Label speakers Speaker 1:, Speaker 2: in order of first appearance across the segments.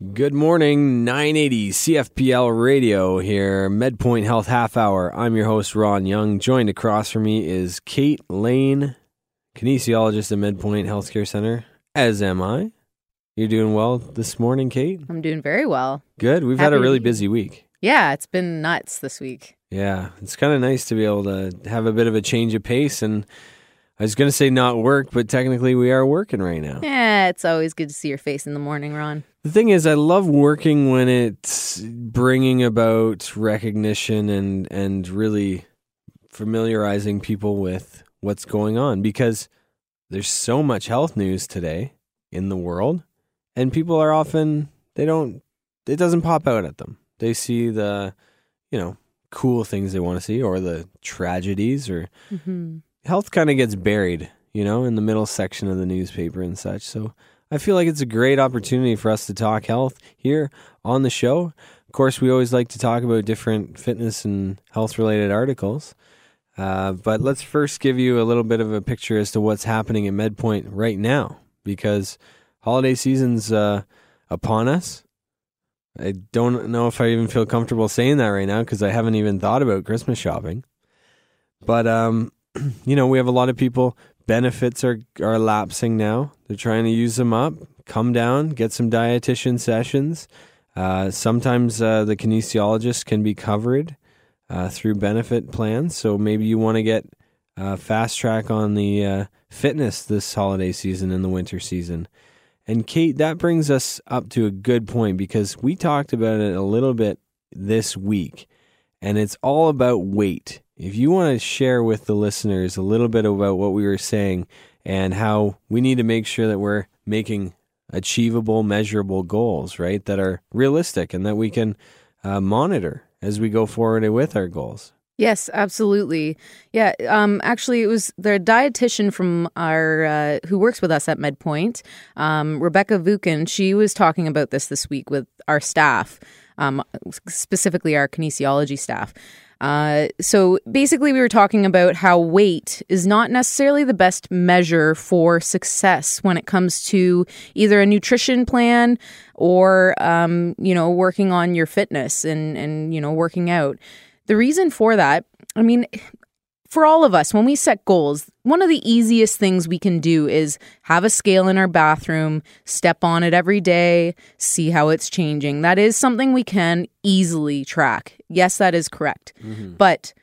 Speaker 1: Good morning, 980 CFPL Radio here, MedPoint Health Half Hour. I'm your host, Ron Young. Joined across from me is Kate Lane, kinesiologist at MedPoint Healthcare Center, as am I. You're doing well this morning, Kate?
Speaker 2: I'm doing very well.
Speaker 1: Good. We've had a really busy week.
Speaker 2: Yeah, it's been nuts this week.
Speaker 1: Yeah, it's kind of nice to be able to have a bit of a change of pace. And I was going to say not work, but technically we are working right now.
Speaker 2: Yeah, it's always good to see your face in the morning, Ron.
Speaker 1: The thing is, I love working when it's bringing about recognition and and really familiarizing people with what's going on because there's so much health news today in the world, and people are often they don't it doesn't pop out at them. They see the you know cool things they want to see or the tragedies or
Speaker 2: Mm-hmm.
Speaker 1: Health kind of gets buried, you know, in the middle section of the newspaper and such. So I feel like it's a great opportunity for us to talk health here on the show. Of course, we always like to talk about different fitness and health related articles. Uh, but let's first give you a little bit of a picture as to what's happening at MedPoint right now because holiday season's uh, upon us. I don't know if I even feel comfortable saying that right now because I haven't even thought about Christmas shopping. But um, you know, we have a lot of people. Benefits are are lapsing now. They're trying to use them up. Come down, get some dietitian sessions. Uh, sometimes uh, the kinesiologist can be covered uh, through benefit plans. So maybe you want to get uh, fast track on the uh, fitness this holiday season and the winter season. And Kate, that brings us up to a good point because we talked about it a little bit this week, and it's all about weight. If you want to share with the listeners a little bit about what we were saying and how we need to make sure that we're making achievable, measurable goals, right, that are realistic and that we can uh, monitor as we go forward with our goals.
Speaker 2: Yes, absolutely. Yeah, um, actually, it was the dietitian from our uh, who works with us at MedPoint, um, Rebecca Vukin. She was talking about this this week with our staff, um, specifically our kinesiology staff. Uh, so basically, we were talking about how weight is not necessarily the best measure for success when it comes to either a nutrition plan or um, you know working on your fitness and and you know working out. The reason for that, I mean, for all of us, when we set goals, one of the easiest things we can do is have a scale in our bathroom, step on it every day, see how it's changing. That is something we can easily track. Yes, that is correct. But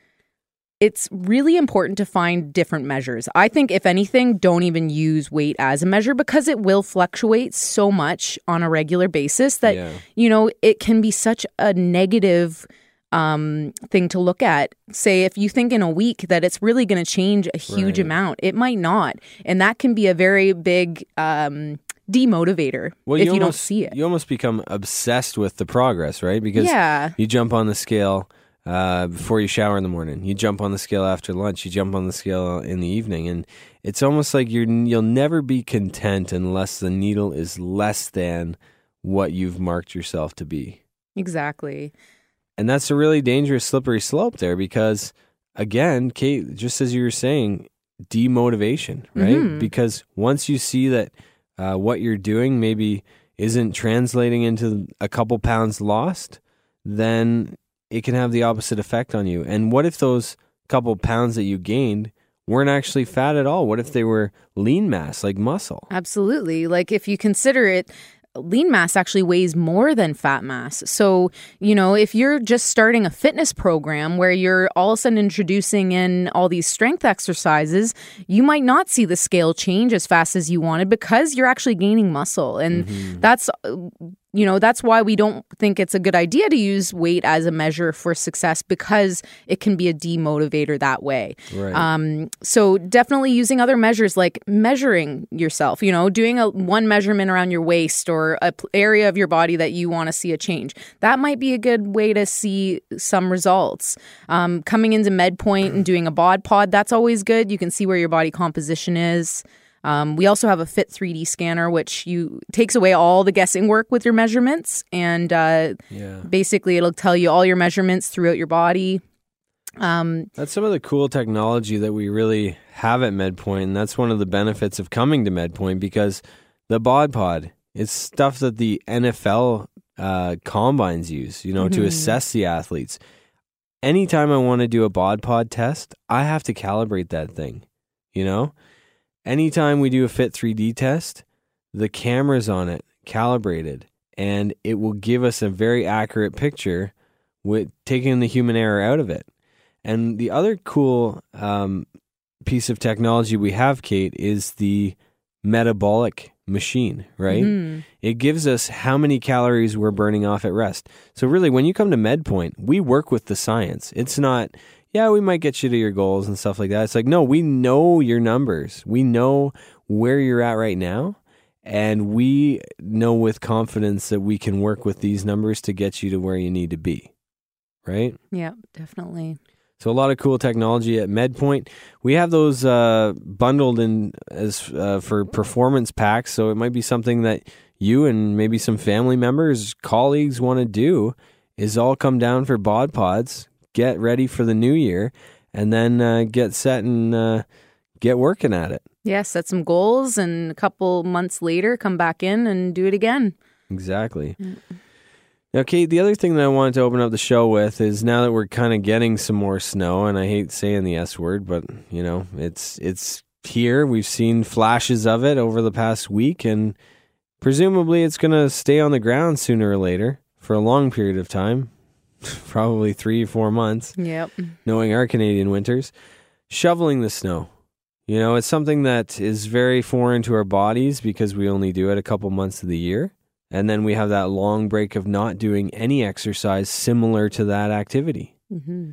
Speaker 2: it's really important to find different measures. I think, if anything, don't even use weight as a measure because it will fluctuate so much on a regular basis that,
Speaker 1: Yeah.
Speaker 2: you know, it can be such a negative um thing to look at say if you think in a week that it's really going to change a huge
Speaker 1: Right.
Speaker 2: amount it might not and that can be a very big um demotivator if you, don't see it
Speaker 1: You almost become obsessed with the progress, right? Because
Speaker 2: yeah
Speaker 1: you jump on the scale uh, before you shower in the morning. You jump on the scale after lunch. You jump on the scale in the evening, and it's almost like you're you'll never be content unless the needle is less than what you've marked yourself to be.
Speaker 2: exactly
Speaker 1: And that's a really dangerous slippery slope there because again, Kate, just as you were saying, demotivation, right?
Speaker 2: Mhm.
Speaker 1: Because once you see that uh, what you're doing maybe isn't translating into a couple pounds lost, then it can have the opposite effect on you. And what if those couple pounds that you gained weren't actually fat at all? What if they were lean mass, like muscle?
Speaker 2: Absolutely. Like if you consider it, lean mass actually weighs more than fat mass. So, you know, if you're just starting a fitness program where you're all of a sudden introducing in all these strength exercises, you might not see the scale change as fast as you wanted because you're actually gaining muscle. And that's uh, you know, that's why we don't think it's a good idea to use weight as a measure for success because it can be a demotivator that way.
Speaker 1: Right.
Speaker 2: Um, so definitely using other measures like measuring yourself, you know, doing a one measurement around your waist or a p- area of your body that you want to see a change. That might be a good way to see some results. Um, coming into MedPoint and doing a bod pod, that's always good. You can see where your body composition is. Um, we also have a Fit 3D scanner, which you takes away all the guessing work with your measurements, and uh,
Speaker 1: yeah.
Speaker 2: basically it'll tell you all your measurements throughout your body. Um,
Speaker 1: That's some of the cool technology that we really have at MedPoint, and that's one of the benefits of coming to MedPoint because the Bod Pod It's stuff that the NFL uh, combines use, you know, to
Speaker 2: Mhm.
Speaker 1: assess the athletes. Anytime I want to do a bod pod test, I have to calibrate that thing, you know? Anytime we do a Fit 3D test, the camera's on it, calibrated, and it will give us a very accurate picture with taking the human error out of it. And the other cool um, piece of technology we have, Kate, is the metabolic machine, right?
Speaker 2: Mhm.
Speaker 1: It gives us how many calories we're burning off at rest. So really, when you come to MedPoint, we work with the science. It's not, yeah, we might get you to your goals and stuff like that. It's like, no, we know your numbers. We know where you're at right now. And we know with confidence that we can work with these numbers to get you to where you need to be. Right?
Speaker 2: Yeah, definitely.
Speaker 1: So a lot of cool technology at MedPoint. We have those uh, bundled in as uh, for performance packs. So it might be something that you and maybe some family members, colleagues want to do. Is all come down for bod pods. Get ready for the new year, and then uh, get set and uh, get working at it.
Speaker 2: Yeah, set some goals and a couple months later come back in and do it again.
Speaker 1: Exactly. Now, Kate, the other thing that I wanted to open up the show with is now that we're kind of getting some more snow, and I hate saying the S word, but you know, it's it's here. We've seen flashes of it over the past week, and presumably it's going to stay on the ground sooner or later for a long period of time, probably three four months
Speaker 2: Yep.
Speaker 1: knowing our Canadian winters, shoveling the snow. You know, it's something that is very foreign to our bodies because we only do it a couple months of the year. And then we have that long break of not doing any exercise similar to that activity.
Speaker 2: hmm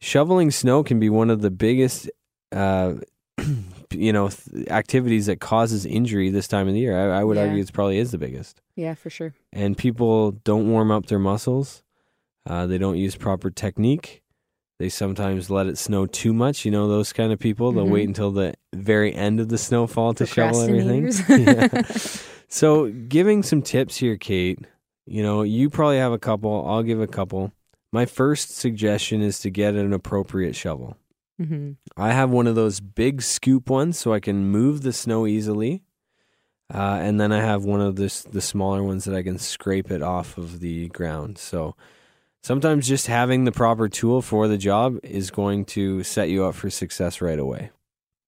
Speaker 1: Shoveling snow can be one of the biggest, uh, you know, th- activities that causes injury this time of the year. I, I would
Speaker 2: Yeah.
Speaker 1: argue it's probably is the biggest
Speaker 2: Yeah, for sure.
Speaker 1: and people don't warm up their muscles. Uh, they don't use proper technique. They sometimes let it snow too much. You know those kind of people. They'll
Speaker 2: Mhm.
Speaker 1: wait until the very end of the snowfall to shovel everything. Yeah. So, giving some tips here, Kate. You know, you probably have a couple. I'll give a couple. My first suggestion is to get an appropriate shovel.
Speaker 2: hmm
Speaker 1: I have one of those big scoop ones so I can move the snow easily. Uh, and then I have one of this the smaller ones that I can scrape it off of the ground. So sometimes just having the proper tool for the job is going to set you up for success right away.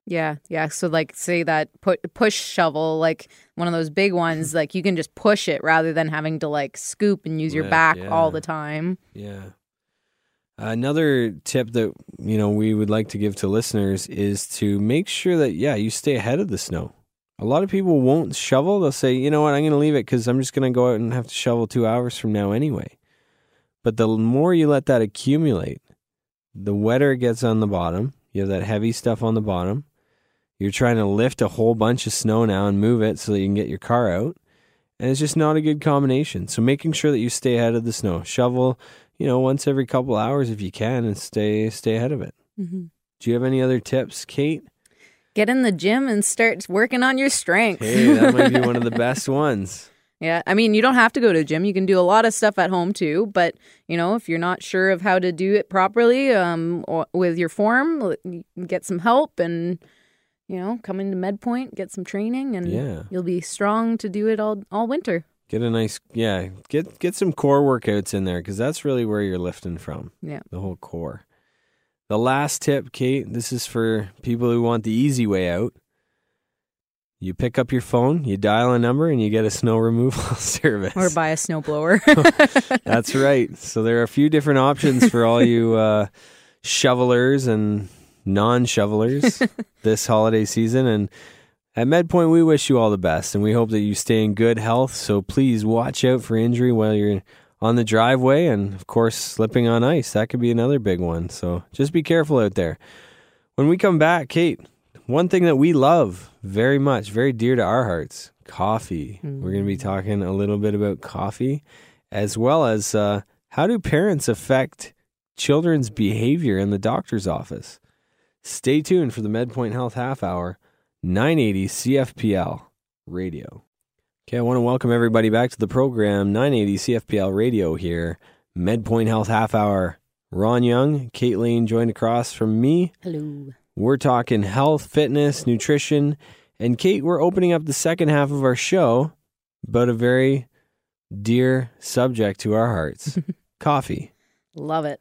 Speaker 2: Yeah, yeah. So like, say that pu- push shovel, like one of those big ones, like you can just push it rather than having to like scoop and use your
Speaker 1: Lift,
Speaker 2: back
Speaker 1: yeah.
Speaker 2: all the time.
Speaker 1: Yeah. Another tip that you know we would like to give to listeners is to make sure that yeah you stay ahead of the snow. A lot of people won't shovel. They'll say, you know what, I'm going to leave it because I'm just going to go out and have to shovel two hours from now anyway. But the more you let that accumulate, the wetter it gets on the bottom. You have that heavy stuff on the bottom. You're trying to lift a whole bunch of snow now and move it so that you can get your car out. And it's just not a good combination. So making sure that you stay ahead of the snow. Shovel, you know, once every couple hours if you can and stay stay ahead of it.
Speaker 2: Mm-hmm.
Speaker 1: Do you have any other tips, Kate?
Speaker 2: Get in the gym and start working on your strength.
Speaker 1: Hey, that might be one of the best ones.
Speaker 2: Yeah, I mean, you don't have to go to a gym. You can do a lot of stuff at home too. But you know, if you're not sure of how to do it properly, um, with your form, l- you can get some help and you know, come into MedPoint, get some training, and
Speaker 1: Yeah.
Speaker 2: you'll be strong to do it all all winter.
Speaker 1: Get a nice yeah, get get some core workouts in there cuz that's really where you're lifting from.
Speaker 2: Yeah.
Speaker 1: The whole core. The last tip, Kate, this is for people who want the easy way out. You pick up your phone, you dial a number and you get a snow removal service.
Speaker 2: Or buy a snowblower.
Speaker 1: That's right. So there are a few different options for all you uh, shovelers and non-shovelers this holiday season. And at MedPoint, we wish you all the best, and we hope that you stay in good health. So please watch out for injury while you're on the driveway, and of course, slipping on ice. That could be another big one. So just be careful out there. When we come back, Kate, one thing that we love very much, very dear to our hearts, coffee. We're going to be talking a little bit about coffee, as well as uh, how do parents affect children's behavior in the doctor's office. Stay tuned for the MedPoint Health Half Hour, 980 CFPL Radio. Okay, I want to welcome everybody back to the program, 980 CFPL Radio here, MedPoint Health Half Hour. Ron Young, Kate Lane joined across from me.
Speaker 2: Hello.
Speaker 1: We're talking health, fitness, nutrition, and Kate, we're opening up the second half of our show about a very dear subject to our hearts coffee.
Speaker 2: Love it.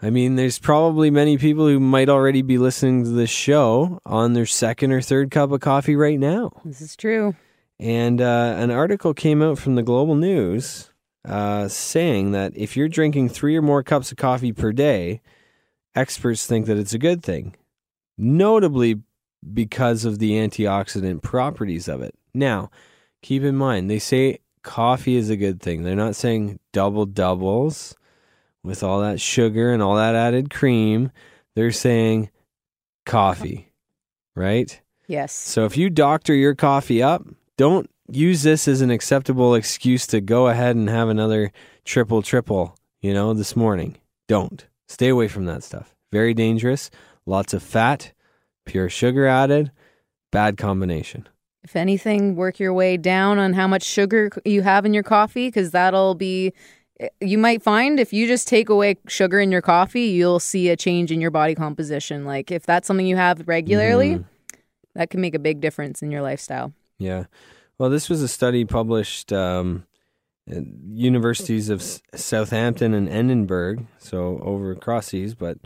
Speaker 1: I mean, there's probably many people who might already be listening to this show on their second or third cup of coffee right now.
Speaker 2: This is true.
Speaker 1: And uh, an article came out from the Global News uh, saying that if you're drinking three or more cups of coffee per day, experts think that it's a good thing, notably because of the antioxidant properties of it. Now, keep in mind, they say coffee is a good thing. They're not saying double doubles with all that sugar and all that added cream. They're saying coffee, right?
Speaker 2: Yes.
Speaker 1: So if you doctor your coffee up, don't use this as an acceptable excuse to go ahead and have another triple triple, you know, this morning. Don't. Stay away from that stuff. Very dangerous. Lots of fat, pure sugar added. Bad combination.
Speaker 2: If anything, work your way down on how much sugar you have in your coffee because that'll be. You might find if you just take away sugar in your coffee, you'll see a change in your body composition. Like if that's something you have regularly,
Speaker 1: Mm.
Speaker 2: that can make a big difference in your lifestyle.
Speaker 1: Yeah. Well, this was a study published um, at universities of S- Southampton and Edinburgh, so over across seas, but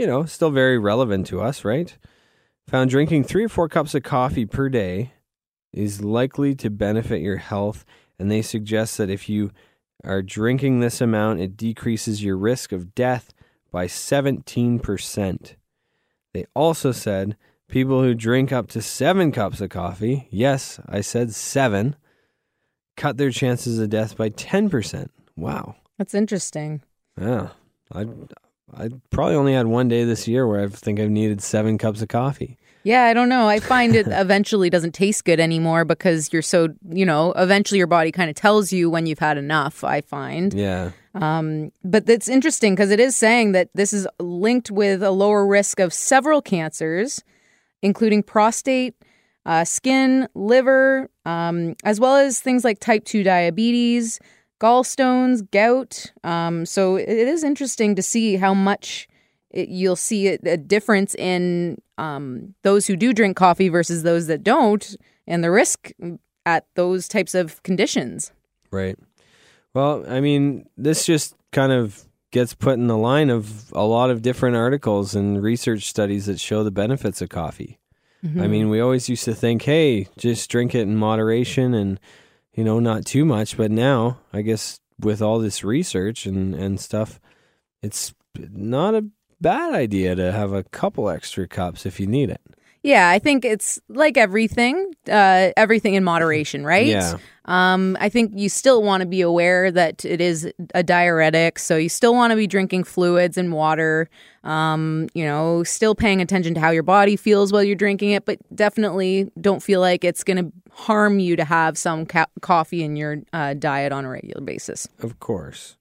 Speaker 1: you know, still very relevant to us, right? Found drinking three or four cups of coffee per day is likely to benefit your health, and they suggest that if you are drinking this amount, it decreases your risk of death by 17%. They also said people who drink up to seven cups of coffee, yes, I said seven, cut their chances of death by 10%. Wow.
Speaker 2: That's interesting.
Speaker 1: Yeah. I I probably only had one day this year where I think I've needed seven cups of coffee.
Speaker 2: Yeah, I don't know. I find it eventually doesn't taste good anymore because you're so, you know, eventually your body kind of tells you when you've had enough, I find.
Speaker 1: Yeah.
Speaker 2: Um, but it's interesting because it is saying that this is linked with a lower risk of several cancers, including prostate, uh, skin, liver, um, as well as things like type 2 diabetes, gallstones, gout. Um, so it is interesting to see how much it, you'll see a, a difference in um, those who do drink coffee versus those that don't, and the risk at those types of conditions.
Speaker 1: Right. Well, I mean, this just kind of gets put in the line of a lot of different articles and research studies that show the benefits of coffee. I mean, we always used to think, hey, just drink it in moderation and, you know, not too much. But now, I guess with all this research and, and stuff, it's not a bad idea to have a couple extra cups if you need it.
Speaker 2: Yeah, I think it's like everything, uh, everything in moderation, right?
Speaker 1: Yeah.
Speaker 2: Um, I think you still want to be aware that it is a diuretic, so you still want to be drinking fluids and water. Um, you know, still paying attention to how your body feels while you're drinking it, but definitely don't feel like it's going to harm you to have some ca- coffee in your uh, diet on a regular basis.
Speaker 1: Of course.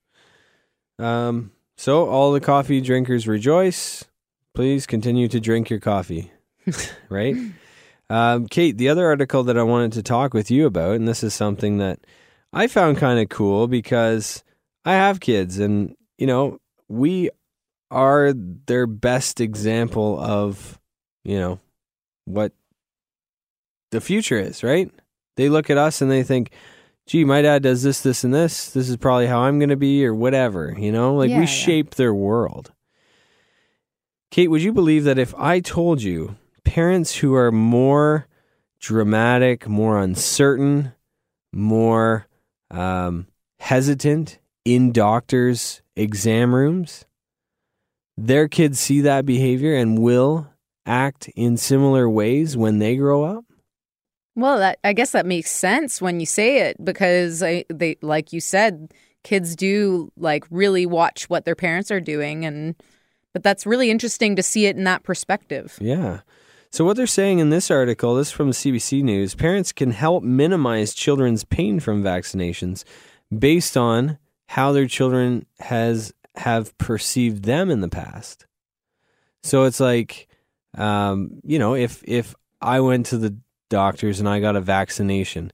Speaker 1: Um, so, all the coffee drinkers rejoice. Please continue to drink your coffee. right? Um, Kate, the other article that I wanted to talk with you about, and this is something that I found kind of cool because I have kids, and, you know, we are their best example of, you know, what the future is, right? They look at us and they think, gee, my dad does this, this, and this. This is probably how I'm going to be, or whatever, you know? Like
Speaker 2: Yeah,
Speaker 1: we
Speaker 2: yeah.
Speaker 1: shape their world. Kate, would you believe that if I told you parents who are more dramatic, more uncertain, more um, hesitant in doctors' exam rooms, their kids see that behavior and will act in similar ways when they grow up?
Speaker 2: Well, that I guess that makes sense when you say it because I, they, like you said, kids do like really watch what their parents are doing, and but that's really interesting to see it in that perspective.
Speaker 1: Yeah. So, what they're saying in this article, this is from CBC News, parents can help minimize children's pain from vaccinations based on how their children has have perceived them in the past. So it's like, um, you know, if if I went to the doctors and I got a vaccination,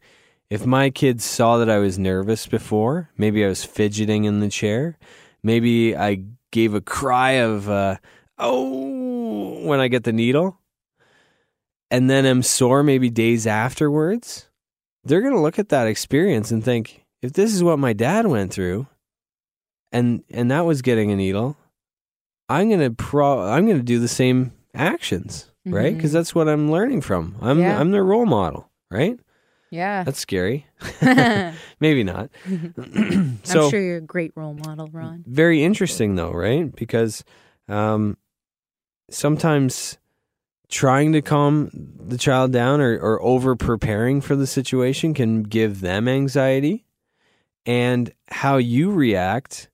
Speaker 1: if my kids saw that I was nervous before, maybe I was fidgeting in the chair, maybe I gave a cry of uh, oh when I get the needle, and then am sore maybe days afterwards, they're going to look at that experience and think, if this is what my dad went through, and and that was getting a needle, I'm going to pro I'm going to do the same actions, right?
Speaker 2: Mhm.
Speaker 1: Because that's what I'm learning from. I'm
Speaker 2: Yeah.
Speaker 1: I'm their role model, right?
Speaker 2: Yeah.
Speaker 1: That's scary. Maybe not. so I'm
Speaker 2: sure you're a great role model, Ron.
Speaker 1: very interesting though, right? Because um, sometimes trying to calm the child down or, or over preparing for the situation can give them anxiety, and how you react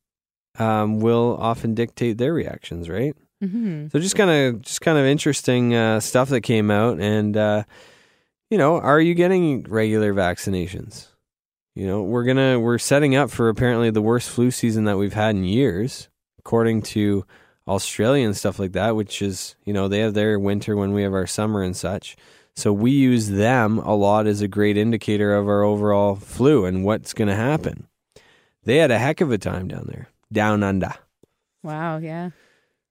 Speaker 1: um, will often dictate their reactions, right?
Speaker 2: hmm
Speaker 1: So just kind of just kind of interesting uh, stuff that came out, and uh, you know, are you getting regular vaccinations? You know, we're gonna we're setting up for apparently the worst flu season that we've had in years, according to Australia and stuff like that. Which is, you know, they have their winter when we have our summer and such. So we use them a lot as a great indicator of our overall flu and what's going to happen. They had a heck of a time down there, down under.
Speaker 2: Wow. Yeah.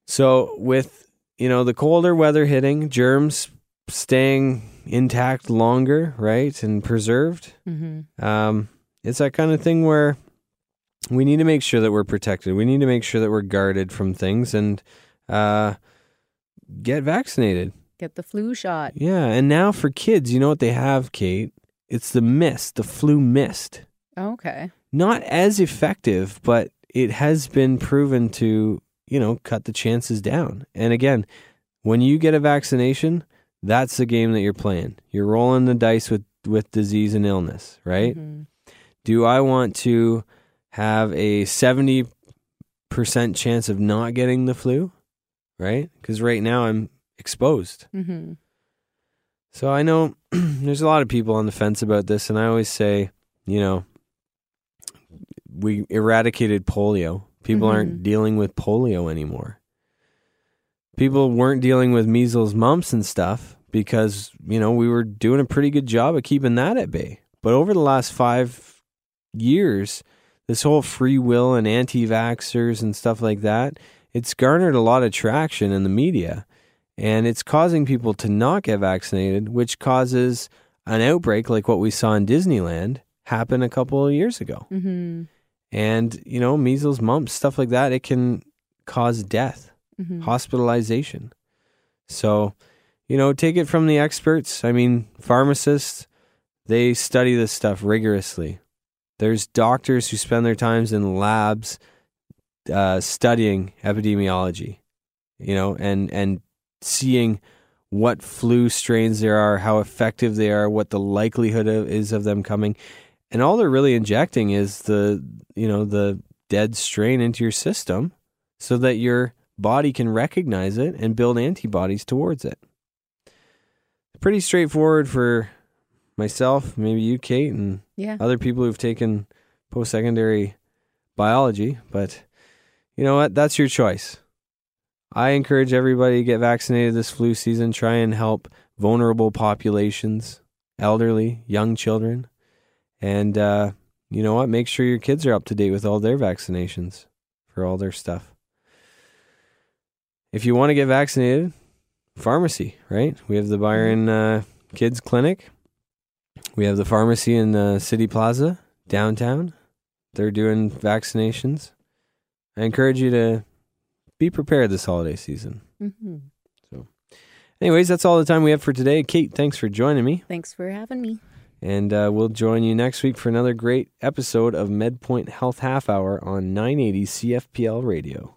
Speaker 1: So with you know the colder weather hitting, germs staying intact longer, right, and preserved,
Speaker 2: hmm
Speaker 1: um, it's that kind of thing where we need to make sure that we're protected. We need to make sure that we're guarded from things and uh, get vaccinated.
Speaker 2: Get the flu shot.
Speaker 1: Yeah, and now for kids, you know what they have, Kate? It's the mist, the flu mist.
Speaker 2: Okay.
Speaker 1: Not as effective, but it has been proven to, you know, cut the chances down. And again, when you get a vaccination, that's the game that you're playing. You're rolling the dice with with disease and illness, right?
Speaker 2: Mhm.
Speaker 1: Do I want to have a 70% chance of not getting the flu, right? Cuz right now I'm exposed.
Speaker 2: Mhm.
Speaker 1: So I know there's a lot of people on the fence about this, and I always say, you know, we eradicated polio. People aren't
Speaker 2: Mhm.
Speaker 1: dealing with polio anymore. People weren't dealing with measles, mumps, and stuff because, you know, we were doing a pretty good job of keeping that at bay. But over the last five years, this whole free will and anti vaxxers and stuff like that, it's garnered a lot of traction in the media and it's causing people to not get vaccinated, which causes an outbreak like what we saw in Disneyland happen a couple of years ago.
Speaker 2: Mhm.
Speaker 1: And, you know, measles, mumps, stuff like that, it can cause death,
Speaker 2: Mhm.
Speaker 1: hospitalization. So, you know, take it from the experts. I mean, pharmacists, they study this stuff rigorously. There's doctors who spend their times in labs uh, studying epidemiology, you know, and and seeing what flu strains there are, how effective they are, what the likelihood of, is of them coming, and all they're really injecting is the you know the dead strain into your system, so that your body can recognize it and build antibodies towards it. Pretty straightforward for myself, maybe you, Kate, and
Speaker 2: Yeah.
Speaker 1: other people who've taken post secondary biology, but you know what? That's your choice. I encourage everybody to get vaccinated this flu season. Try and help vulnerable populations, elderly, young children. And uh, you know what? Make sure your kids are up to date with all their vaccinations for all their stuff. If you want to get vaccinated, pharmacy, right? We have the Byron uh, Kids Clinic. We have the pharmacy in the Citi Plaza downtown. They're doing vaccinations. I encourage you to be prepared this holiday season.
Speaker 2: Mhm.
Speaker 1: Anyways, that's all the time we have for today. Kate, thanks for joining me.
Speaker 2: Thanks for having me.
Speaker 1: And uh, we'll join you next week for another great episode of MedPoint Health Half Hour on 980 CFPL Radio.